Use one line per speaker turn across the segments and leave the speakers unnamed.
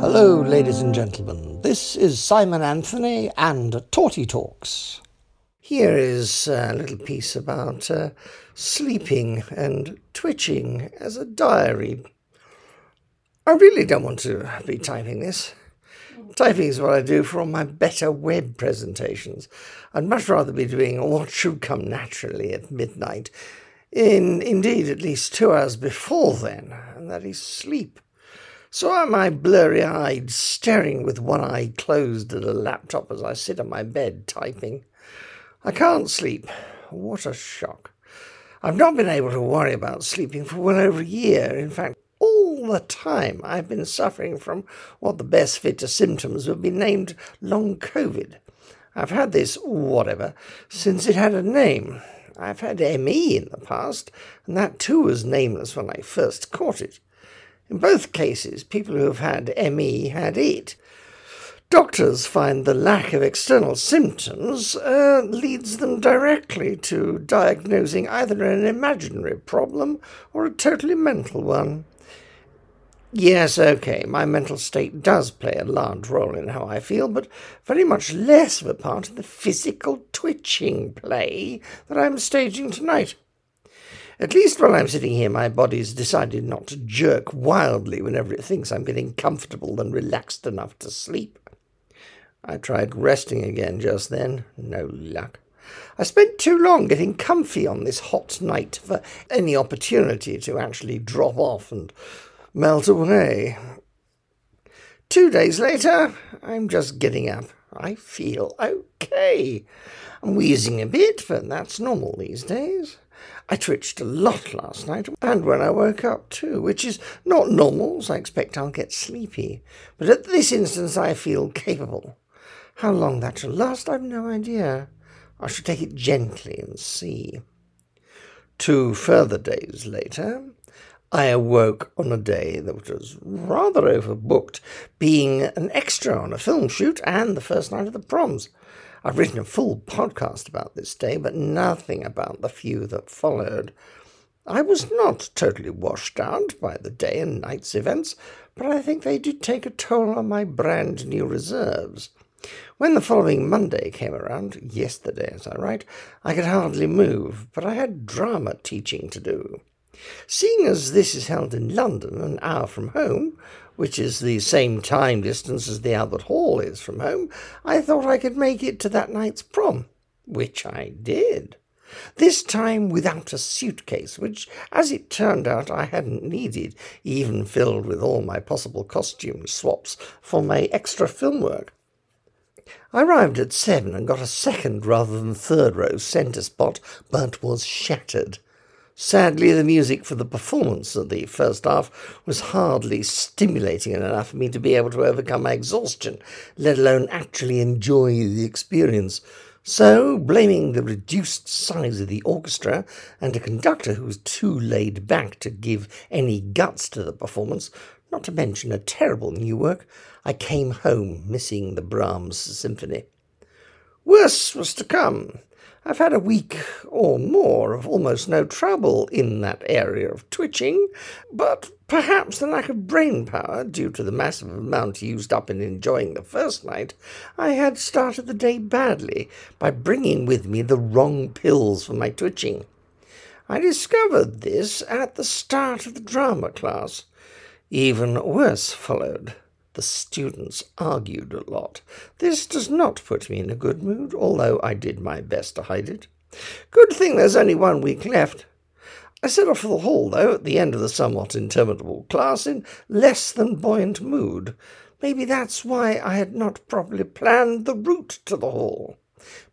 Hello, ladies and gentlemen. This is Simon Anthony and Torty Talks. Here is a little piece about uh, sleeping and twitching as a diary. I really don't want to be typing this. Typing is what I do for all my better web presentations. I'd much rather be doing what should come naturally at midnight, in indeed at least two hours before then, and that is sleep. So am I blurry eyed, staring with one eye closed at a laptop as I sit on my bed typing. I can't sleep. What a shock. I've not been able to worry about sleeping for well over a year. In fact, all the time I've been suffering from what the best fit to symptoms would be named long COVID. I've had this, whatever, since it had a name. I've had ME in the past, and that too was nameless when I first caught it. In both cases, people who have had ME had it. Doctors find the lack of external symptoms uh, leads them directly to diagnosing either an imaginary problem or a totally mental one. Yes, okay, my mental state does play a large role in how I feel, but very much less of a part in the physical twitching play that I'm staging tonight. At least while I'm sitting here, my body's decided not to jerk wildly whenever it thinks I'm getting comfortable and relaxed enough to sleep. I tried resting again just then. No luck. I spent too long getting comfy on this hot night for any opportunity to actually drop off and melt away. Two days later, I'm just getting up. I feel okay. I'm wheezing a bit, but that's normal these days. I twitched a lot last night, and when I woke up too, which is not normal, so I expect I'll get sleepy. But at this instance, I feel capable. How long that shall last, I've no idea. I shall take it gently and see. Two further days later, I awoke on a day that was rather overbooked, being an extra on a film shoot and the first night of the proms. I've written a full podcast about this day, but nothing about the few that followed. I was not totally washed out by the day and night's events, but I think they did take a toll on my brand new reserves. When the following Monday came around, yesterday as I write, I could hardly move, but I had drama teaching to do. Seeing as this is held in London, an hour from home, which is the same time distance as the Albert Hall is from home, I thought I could make it to that night's prom, which I did. This time without a suitcase, which, as it turned out, I hadn't needed, even filled with all my possible costume swaps for my extra film work. I arrived at seven and got a second rather than third row centre spot, but was shattered. Sadly, the music for the performance of the first half was hardly stimulating enough for me to be able to overcome my exhaustion, let alone actually enjoy the experience. So, blaming the reduced size of the orchestra and a conductor who was too laid back to give any guts to the performance, not to mention a terrible new work, I came home missing the Brahms symphony. Worse was to come. I've had a week or more of almost no trouble in that area of twitching, but perhaps the lack of brain power, due to the massive amount used up in enjoying the first night, I had started the day badly by bringing with me the wrong pills for my twitching. I discovered this at the start of the drama class. Even worse followed. The students argued a lot. This does not put me in a good mood, although I did my best to hide it. Good thing there's only one week left. I set off for the hall, though, at the end of the somewhat interminable class, in less than buoyant mood. Maybe that's why I had not properly planned the route to the hall.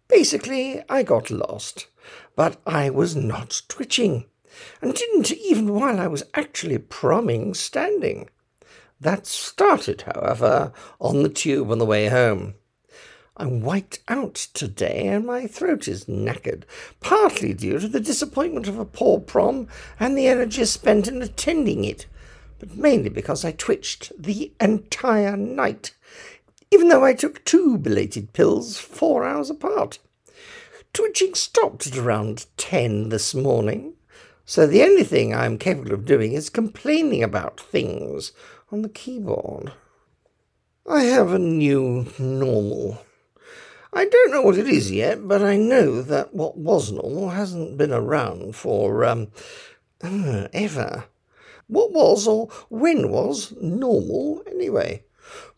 Basically, I got lost, but I was not twitching, and didn't even while I was actually promming standing. That started, however, on the tube on the way home. I'm wiped out today and my throat is knackered, partly due to the disappointment of a poor prom and the energy spent in attending it, but mainly because I twitched the entire night, even though I took two belated pills four hours apart. Twitching stopped at around ten this morning. So the only thing I'm capable of doing is complaining about things on the keyboard. I have a new normal. I don't know what it is yet, but I know that what was normal hasn't been around for, um, ever. What was or when was normal anyway?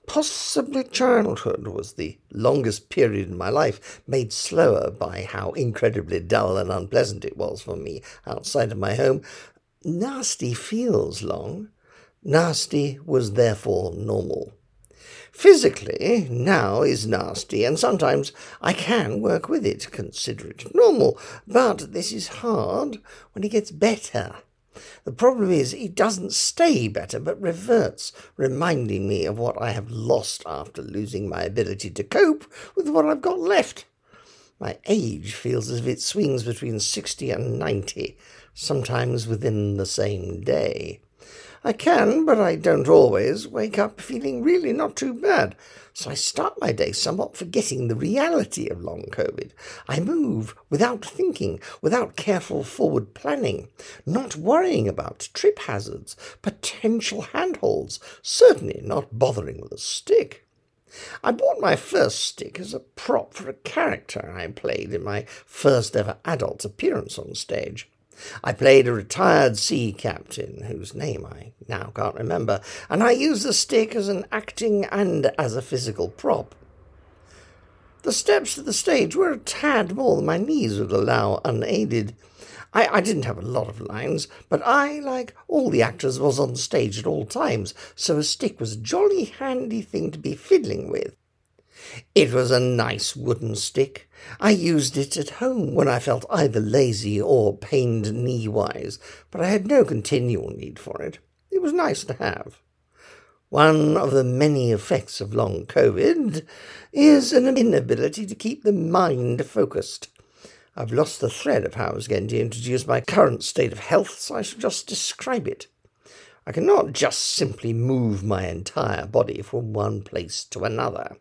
Possibly childhood was the longest period in my life, made slower by how incredibly dull and unpleasant it was for me outside of my home. Nasty feels long. Nasty was therefore normal. Physically, now is nasty, and sometimes I can work with it, consider it normal, but this is hard when it gets better. The problem is it doesn't stay better, but reverts, reminding me of what I have lost after losing my ability to cope with what I've got left. My age feels as if it swings between 60 and 90, sometimes within the same day. I can, but I don't always, wake up feeling really not too bad. So I start my day somewhat forgetting the reality of long COVID. I move without thinking, without careful forward planning, not worrying about trip hazards, potential handholds, certainly not bothering with a stick. I bought my first stick as a prop for a character I played in my first ever adult appearance on stage. I played a retired sea captain, whose name I now can't remember, and I used the stick as an acting and as a physical prop. The steps to the stage were a tad more than my knees would allow unaided. I, I didn't have a lot of lines, but I, like all the actors, was on stage at all times, so a stick was a jolly handy thing to be fiddling with. It was a nice wooden stick. I used it at home when I felt either lazy or pained knee-wise, but I had no continual need for it. It was nice to have. One of the many effects of long COVID is an inability to keep the mind focused. I've lost the thread of how I was going to introduce my current state of health, so I shall just describe it. I cannot just simply move my entire body from one place to another.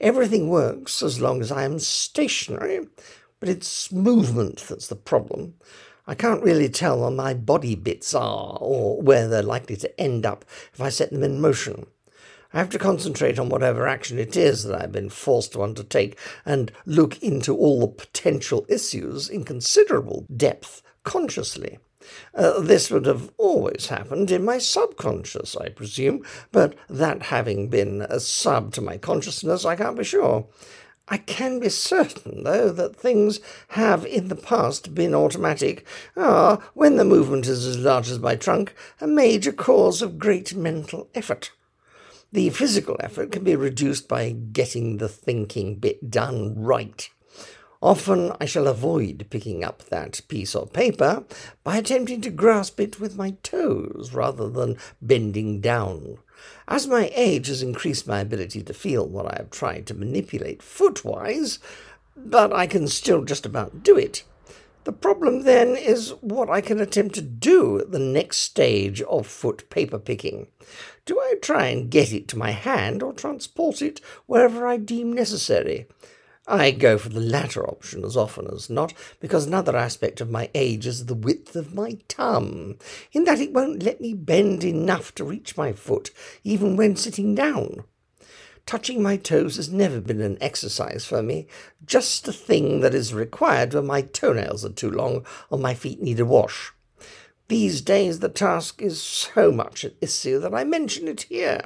Everything works as long as I am stationary, but it's movement that's the problem. I can't really tell where my body bits are or where they're likely to end up if I set them in motion. I have to concentrate on whatever action it is that I've been forced to undertake and look into all the potential issues in considerable depth consciously. Uh, this would have always happened in my subconscious, I presume, but that having been a sub to my consciousness, I can't be sure. I can be certain, though, that things have in the past been automatic, are, when the movement is as large as my trunk, a major cause of great mental effort. The physical effort can be reduced by getting the thinking bit done right. Often I shall avoid picking up that piece of paper by attempting to grasp it with my toes rather than bending down. As my age has increased my ability to feel what I have tried to manipulate footwise, but I can still just about do it. The problem then is what I can attempt to do at the next stage of foot paper picking. Do I try and get it to my hand or transport it wherever I deem necessary? I go for the latter option as often as not, because another aspect of my age is the width of my thumb, in that it won't let me bend enough to reach my foot, even when sitting down. Touching my toes has never been an exercise for me, just a thing that is required when my toenails are too long or my feet need a wash. These days the task is so much an issue that I mention it here.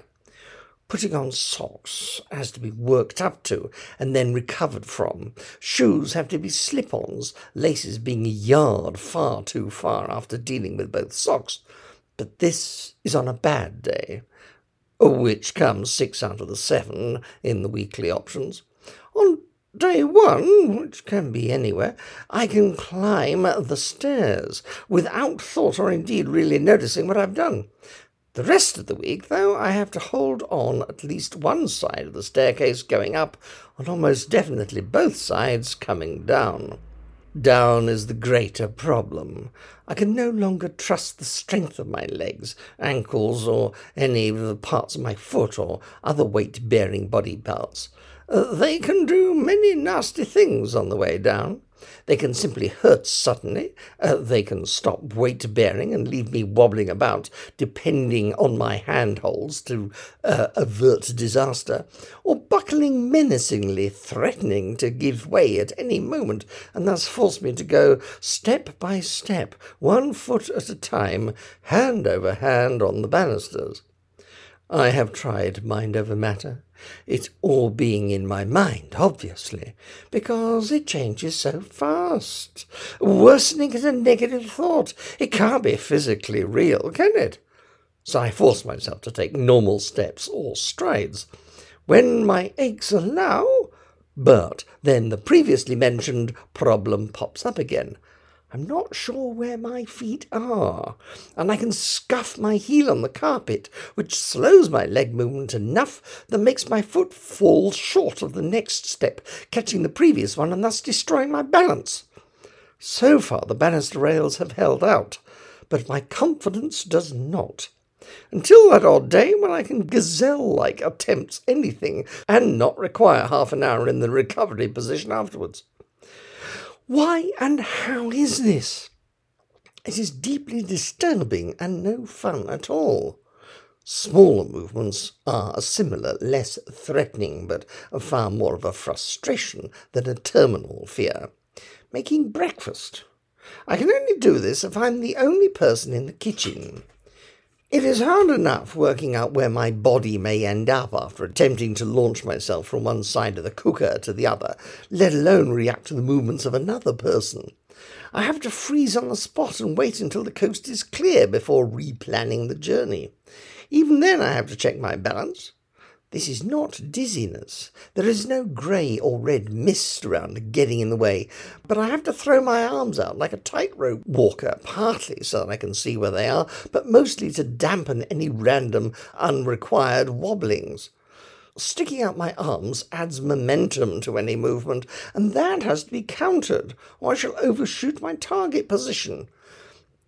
Putting on socks has to be worked up to and then recovered from. Shoes have to be slip ons, laces being yard far too far after dealing with both socks. But this is on a bad day, which comes six out of the seven in the weekly options. On day one, which can be anywhere, I can climb the stairs without thought or indeed really noticing what I've done. The rest of the week, though, I have to hold on at least one side of the staircase going up, and almost definitely both sides coming down. Down is the greater problem. I can no longer trust the strength of my legs, ankles, or any of the parts of my foot or other weight bearing body parts. Uh, they can do many nasty things on the way down. They can simply hurt suddenly, uh, they can stop weight bearing and leave me wobbling about, depending on my handholds to uh, avert disaster, or buckling menacingly, threatening to give way at any moment, and thus force me to go step by step, one foot at a time, hand over hand on the banisters. I have tried mind over matter. It's all being in my mind, obviously, because it changes so fast. Worsening is a negative thought. It can't be physically real, can it? So I force myself to take normal steps or strides. When my aches allow, but then the previously mentioned problem pops up again. I'm not sure where my feet are, and I can scuff my heel on the carpet, which slows my leg movement enough that makes my foot fall short of the next step, catching the previous one and thus destroying my balance. So far, the banister rails have held out, but my confidence does not. Until that odd day when I can gazelle like attempt anything and not require half an hour in the recovery position afterwards. Why and how is this? It is deeply disturbing and no fun at all. Smaller movements are similar, less threatening, but far more of a frustration than a terminal fear. Making breakfast. I can only do this if I'm the only person in the kitchen. It is hard enough working out where my body may end up after attempting to launch myself from one side of the cooker to the other, let alone react to the movements of another person. I have to freeze on the spot and wait until the coast is clear before replanning the journey. Even then, I have to check my balance, this is not dizziness. There is no grey or red mist around getting in the way, but I have to throw my arms out like a tightrope walker, partly so that I can see where they are, but mostly to dampen any random, unrequired wobblings. Sticking out my arms adds momentum to any movement, and that has to be countered, or I shall overshoot my target position.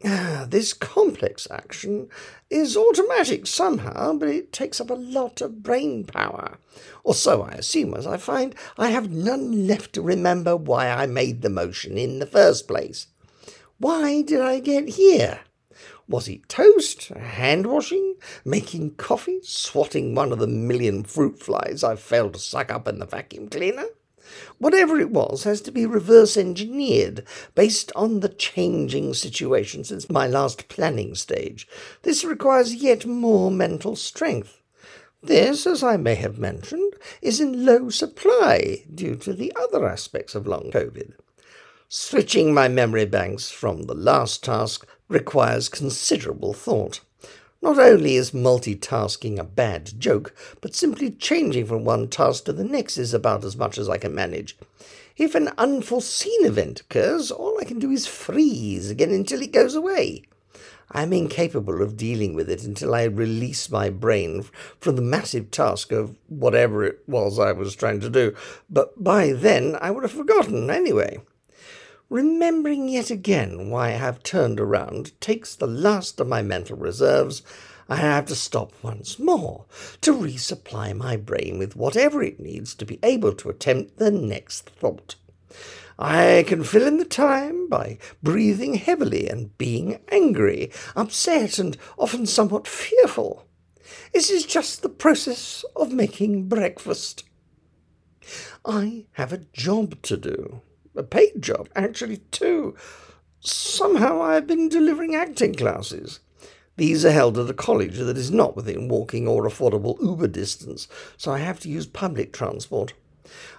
This complex action is automatic somehow, but it takes up a lot of brain power. Or so I assume, as I find I have none left to remember why I made the motion in the first place. Why did I get here? Was it toast, hand washing, making coffee, swatting one of the million fruit flies I failed to suck up in the vacuum cleaner? Whatever it was has to be reverse engineered based on the changing situation since my last planning stage. This requires yet more mental strength. This, as I may have mentioned, is in low supply due to the other aspects of long COVID. Switching my memory banks from the last task requires considerable thought. Not only is multitasking a bad joke, but simply changing from one task to the next is about as much as I can manage. If an unforeseen event occurs, all I can do is freeze again until it goes away. I am incapable of dealing with it until I release my brain from the massive task of whatever it was I was trying to do, but by then I would have forgotten anyway. Remembering yet again why I have turned around takes the last of my mental reserves. I have to stop once more to resupply my brain with whatever it needs to be able to attempt the next thought. I can fill in the time by breathing heavily and being angry, upset, and often somewhat fearful. This is just the process of making breakfast. I have a job to do a paid job, actually, too. Somehow I have been delivering acting classes. These are held at a college that is not within walking or affordable Uber distance, so I have to use public transport.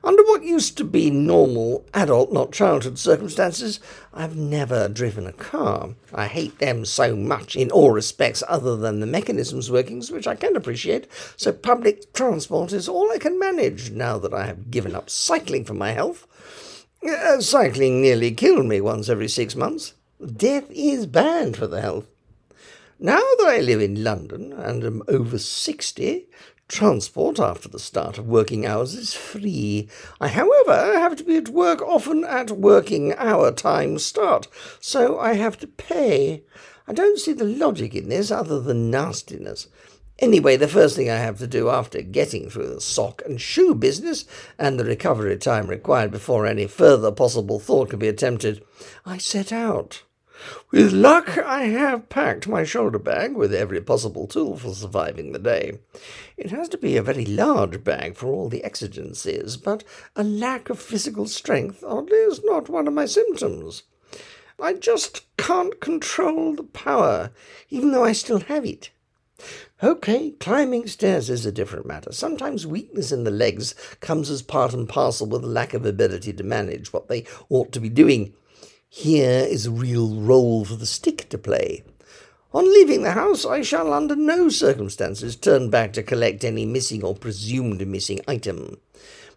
Under what used to be normal adult, not childhood circumstances, I've never driven a car. I hate them so much in all respects other than the mechanism's workings, which I can appreciate, so public transport is all I can manage now that I have given up cycling for my health. Uh, cycling nearly killed me once every six months. Death is bad for the health. Now that I live in London and am over 60, transport after the start of working hours is free. I, however, have to be at work often at working hour time start, so I have to pay. I don't see the logic in this other than nastiness. Anyway, the first thing I have to do after getting through the sock and shoe business and the recovery time required before any further possible thought can be attempted, I set out. With luck, I have packed my shoulder bag with every possible tool for surviving the day. It has to be a very large bag for all the exigencies, but a lack of physical strength, oddly, is not one of my symptoms. I just can't control the power, even though I still have it. Okay, climbing stairs is a different matter. Sometimes weakness in the legs comes as part and parcel with a lack of ability to manage what they ought to be doing. Here is a real role for the stick to play. On leaving the house, I shall under no circumstances turn back to collect any missing or presumed missing item.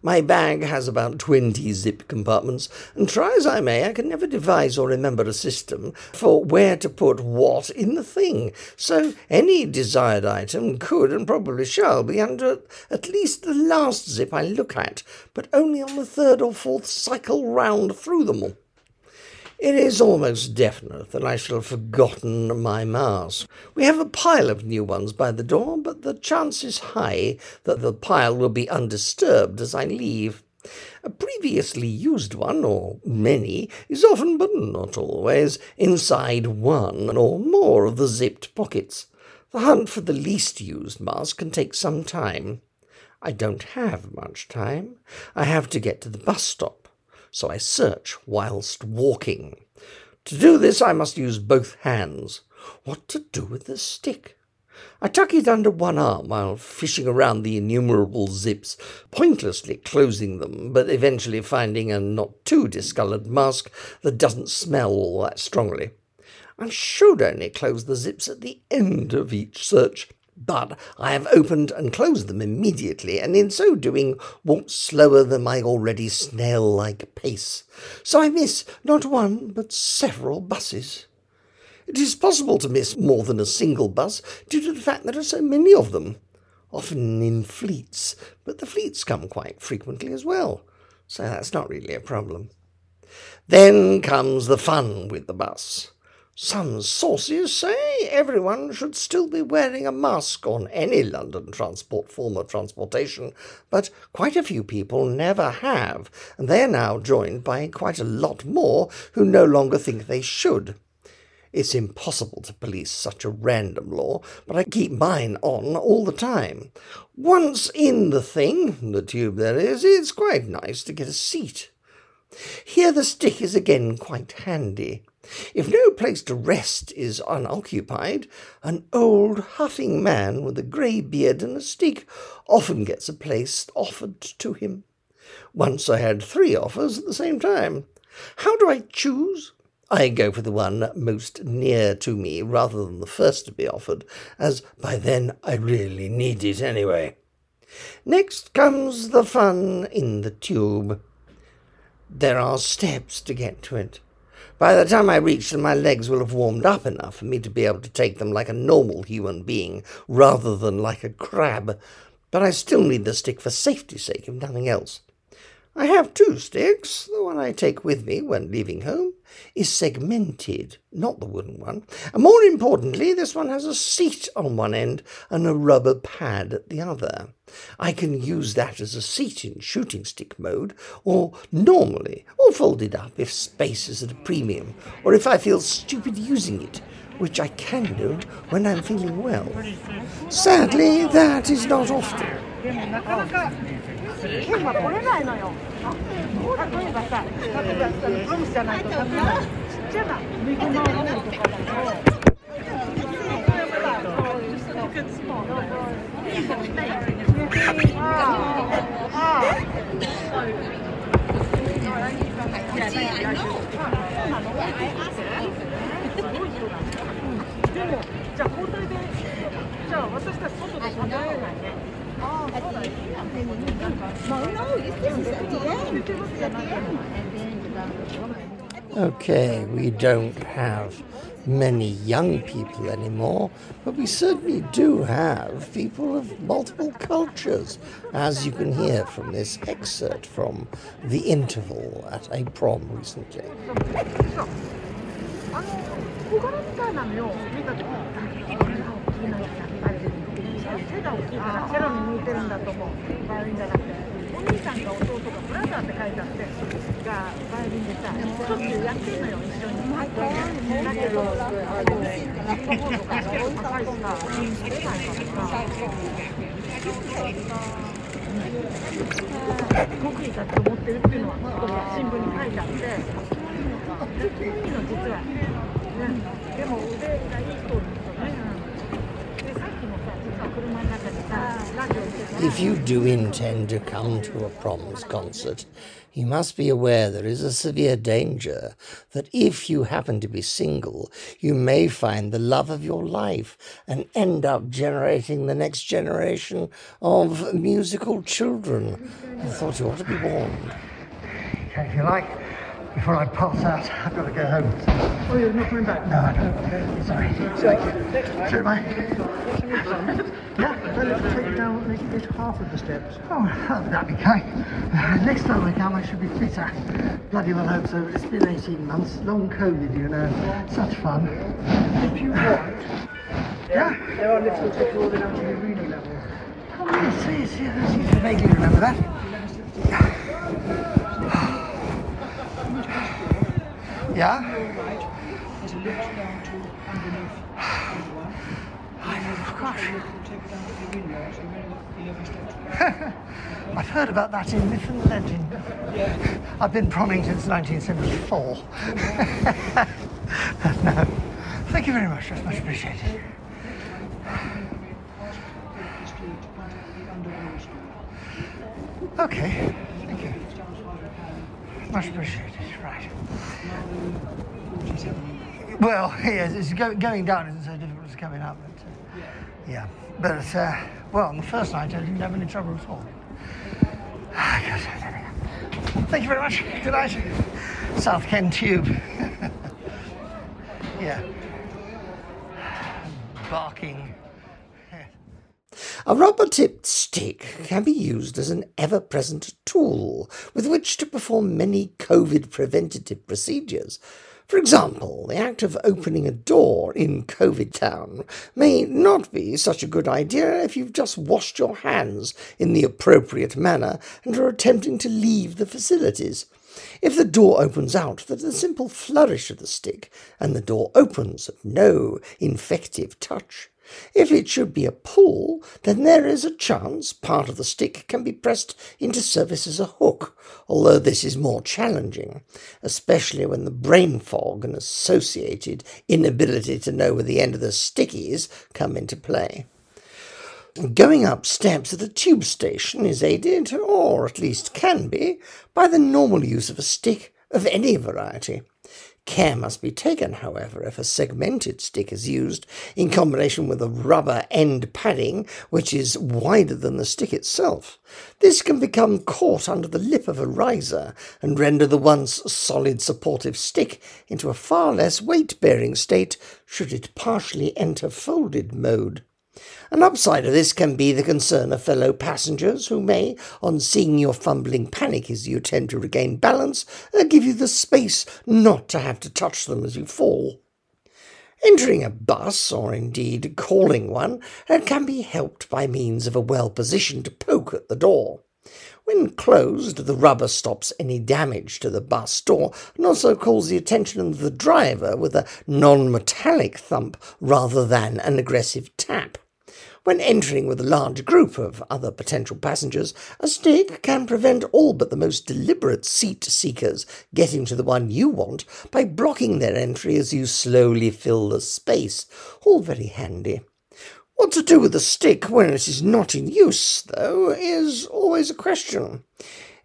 My bag has about twenty zip compartments, and try as I may, I can never devise or remember a system for where to put what in the thing. So any desired item could and probably shall be under at least the last zip I look at, but only on the third or fourth cycle round through them all. It is almost definite that I shall have forgotten my mask. We have a pile of new ones by the door, but the chance is high that the pile will be undisturbed as I leave. A previously used one, or many, is often, but not always, inside one or more of the zipped pockets. The hunt for the least used mask can take some time. I don't have much time. I have to get to the bus stop so I search whilst walking. To do this, I must use both hands. What to do with the stick? I tuck it under one arm while fishing around the innumerable zips, pointlessly closing them, but eventually finding a not too discoloured mask that doesn't smell all that strongly. I should only close the zips at the end of each search, but I have opened and closed them immediately, and in so doing walked slower than my already snail like pace, so I miss not one but several buses. It is possible to miss more than a single bus due to the fact there are so many of them, often in fleets, but the fleets come quite frequently as well, so that's not really a problem. Then comes the fun with the bus. Some sources say everyone should still be wearing a mask on any London transport form of transportation, but quite a few people never have, and they are now joined by quite a lot more who no longer think they should. It's impossible to police such a random law, but I keep mine on all the time. Once in the thing, the tube there is, it's quite nice to get a seat. Here the stick is again quite handy. If no place to rest is unoccupied, an old huffing man with a grey beard and a stick often gets a place offered to him. Once I had three offers at the same time. How do I choose? I go for the one most near to me rather than the first to be offered, as by then I really need it anyway. Next comes the fun in the tube. There are steps to get to it. By the time I reach them, my legs will have warmed up enough for me to be able to take them like a normal human being rather than like a crab, but I still need the stick for safety's sake, if nothing else. I have two sticks. The one I take with me when leaving home is segmented, not the wooden one. And more importantly, this one has a seat on one end and a rubber pad at the other. I can use that as a seat in shooting stick mode, or normally, or folded up if space is at a premium, or if I feel stupid using it, which I can do when I'm feeling well. Sadly, that is not often. 剣は取れないのよ。例えばさ、例えばパムじゃないと、例ちっちゃなミコマのとかだと、
でも、じゃあ交代で、じゃあ私たち外で考えないね。
Okay, we don't have many young people anymore, but we certainly do have people of multiple cultures, as you can hear from this excerpt from The Interval at a prom recently.
るんだと思うバイオリンじゃなくてお兄さんが弟がブラザーって書いてあってがバイオリンでさしょっちゅうやってるのよ一緒にだけどラットボールとか高いしさ取れないからさ極意だと思ってるっていうのは新聞に書いてあって。いいの実は、うん、でも腕がいい人
If you do intend to come to a proms concert, you must be aware there is a severe danger that if you happen to be single, you may find the love of your life and end up generating the next generation of musical children. I thought you ought to be warned.
Okay, if you like, before I pass out, I've got to go home.
Oh, you're not coming back?
No, I don't. Sorry. Thank you. Should I?
Yeah, then let's take it down, make it half of the steps.
Oh, that'd be kind. Uh, next time I come, I should be fitter. Bloody well hope so, it's been 18 months. Long COVID, you know. Such fun.
If you want,
Yeah?
there are little that take you all the way down to the arena level.
Oh, yes, yes, yes. I seem to vaguely remember that. Yeah?
There's a lift down to underneath. take it down to the arena, so you're 11 steps.
I've heard about that in myth and legend. I've been promming since 1974. no. Thank you very much. That's much appreciated. Okay. Thank you. Much appreciated. Right. Well, yes, it's go, going down isn't so difficult as coming up. But, uh, yeah. But, uh, well, on the first night I didn't have any trouble at all. Ah. Thank you very much. Good night. South Ken Tube. yeah. Barking.
A rubber tipped stick can be used as an ever present tool with which to perform many COVID preventative procedures. For example, the act of opening a door in COVID town may not be such a good idea if you've just washed your hands in the appropriate manner and are attempting to leave the facilities. If the door opens out, a simple flourish of the stick, and the door opens at no infective touch. If it should be a pull, then there is a chance part of the stick can be pressed into service as a hook, although this is more challenging, especially when the brain fog and associated inability to know where the end of the stick is come into play. Going up steps at a tube station is aided, or at least can be, by the normal use of a stick of any variety. Care must be taken, however, if a segmented stick is used in combination with a rubber end padding which is wider than the stick itself. This can become caught under the lip of a riser and render the once solid supportive stick into a far less weight bearing state should it partially enter folded mode. An upside of this can be the concern of fellow passengers who may, on seeing your fumbling panic as you attempt to regain balance, uh, give you the space not to have to touch them as you fall. Entering a bus, or indeed calling one, uh, can be helped by means of a well positioned poke at the door. When closed, the rubber stops any damage to the bus door and also calls the attention of the driver with a non metallic thump rather than an aggressive tap. When entering with a large group of other potential passengers, a stick can prevent all but the most deliberate seat seekers getting to the one you want by blocking their entry as you slowly fill the space. All very handy. What to do with the stick when it is not in use, though, is always a question.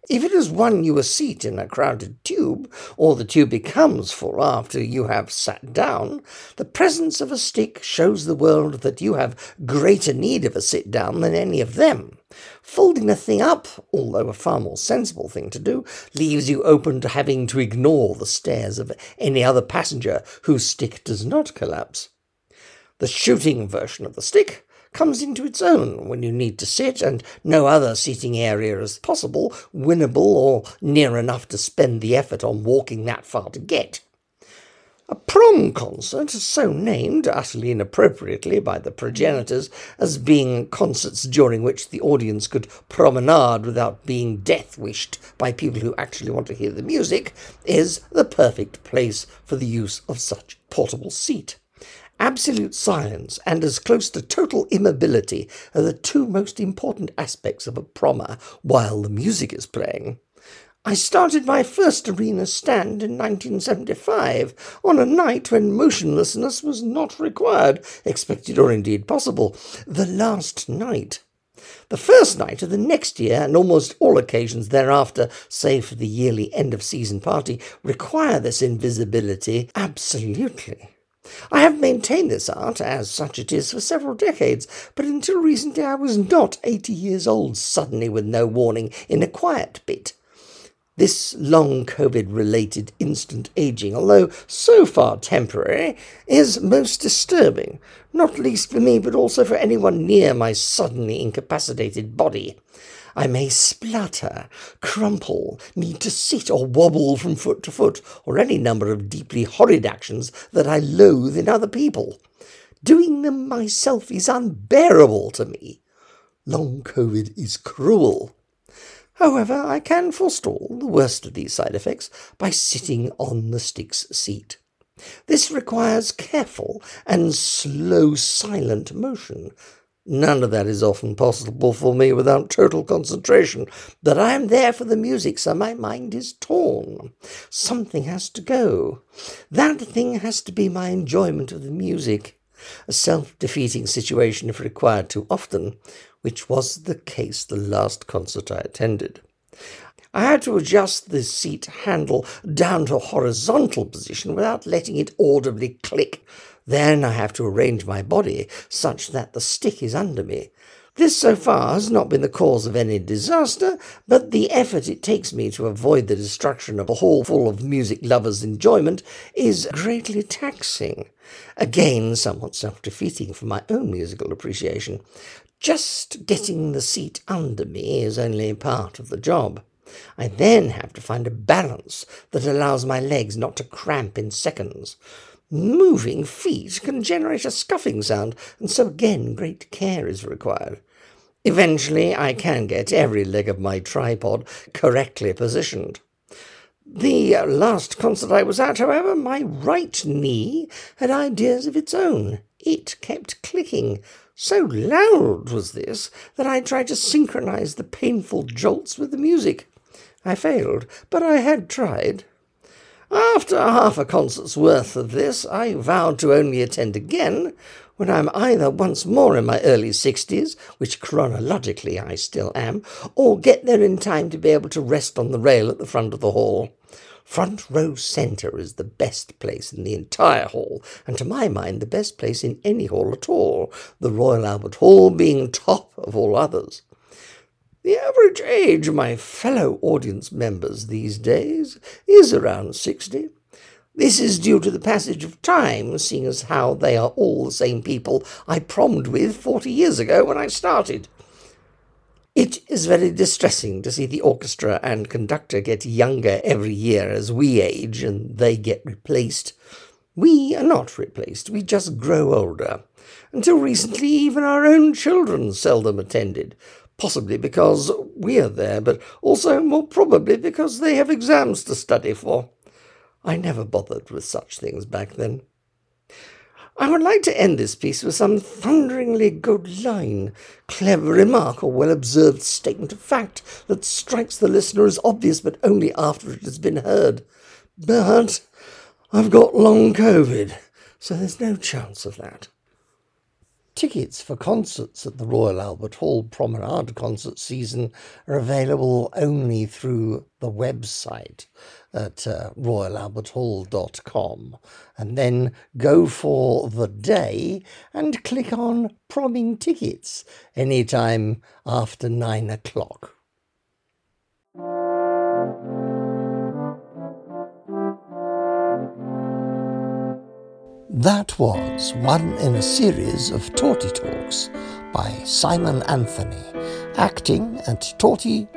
If it has won you a seat in a crowded tube, or the tube becomes full after you have sat down, the presence of a stick shows the world that you have greater need of a sit down than any of them. Folding the thing up, although a far more sensible thing to do, leaves you open to having to ignore the stares of any other passenger whose stick does not collapse. The shooting version of the stick comes into its own when you need to sit and no other seating area is possible, winnable, or near enough to spend the effort on walking that far to get. A prom concert, so named utterly inappropriately by the progenitors as being concerts during which the audience could promenade without being death wished by people who actually want to hear the music, is the perfect place for the use of such portable seat. Absolute silence and as close to total immobility are the two most important aspects of a prommer while the music is playing. I started my first arena stand in 1975 on a night when motionlessness was not required, expected or indeed possible. The last night. The first night of the next year, and almost all occasions thereafter, save for the yearly end of season party, require this invisibility absolutely. I have maintained this art, as such it is, for several decades, but until recently I was not eighty years old suddenly with no warning in a quiet bit. This long COVID related instant aging, although so far temporary, is most disturbing, not least for me, but also for anyone near my suddenly incapacitated body. I may splutter, crumple, need to sit or wobble from foot to foot, or any number of deeply horrid actions that I loathe in other people. Doing them myself is unbearable to me. Long COVID is cruel. However, I can forestall the worst of these side effects by sitting on the stick's seat. This requires careful and slow, silent motion. None of that is often possible for me without total concentration, but I am there for the music, so my mind is torn. Something has to go. That thing has to be my enjoyment of the music. A self defeating situation if required too often, which was the case the last concert I attended. I had to adjust the seat handle down to a horizontal position without letting it audibly click. Then I have to arrange my body such that the stick is under me. This so far has not been the cause of any disaster, but the effort it takes me to avoid the destruction of a hall full of music lovers' enjoyment is greatly taxing. Again, somewhat self defeating for my own musical appreciation. Just getting the seat under me is only part of the job. I then have to find a balance that allows my legs not to cramp in seconds. Moving feet can generate a scuffing sound, and so again great care is required. Eventually, I can get every leg of my tripod correctly positioned. The last concert I was at, however, my right knee had ideas of its own. It kept clicking, so loud was this that I tried to synchronize the painful jolts with the music. I failed, but I had tried. After half a concert's worth of this, I vowed to only attend again when I'm either once more in my early sixties, which chronologically I still am, or get there in time to be able to rest on the rail at the front of the hall. Front row centre is the best place in the entire hall, and to my mind the best place in any hall at all, the Royal Albert Hall being top of all others. The average age of my fellow audience members these days is around sixty. This is due to the passage of time, seeing as how they are all the same people I prommed with forty years ago when I started. It is very distressing to see the orchestra and conductor get younger every year as we age and they get replaced. We are not replaced, we just grow older. Until recently, even our own children seldom attended, possibly because we are there, but also more probably because they have exams to study for. I never bothered with such things back then. I would like to end this piece with some thunderingly good line, clever remark, or well observed statement of fact that strikes the listener as obvious but only after it has been heard. But I've got long COVID, so there's no chance of that. Tickets for concerts at the Royal Albert Hall Promenade concert season are available only through the website at uh, royalalberthall.com and then go for the day and click on promming tickets anytime after nine o'clock. That was one in a series of Torty Talks by Simon Anthony, acting at torty.org.uk.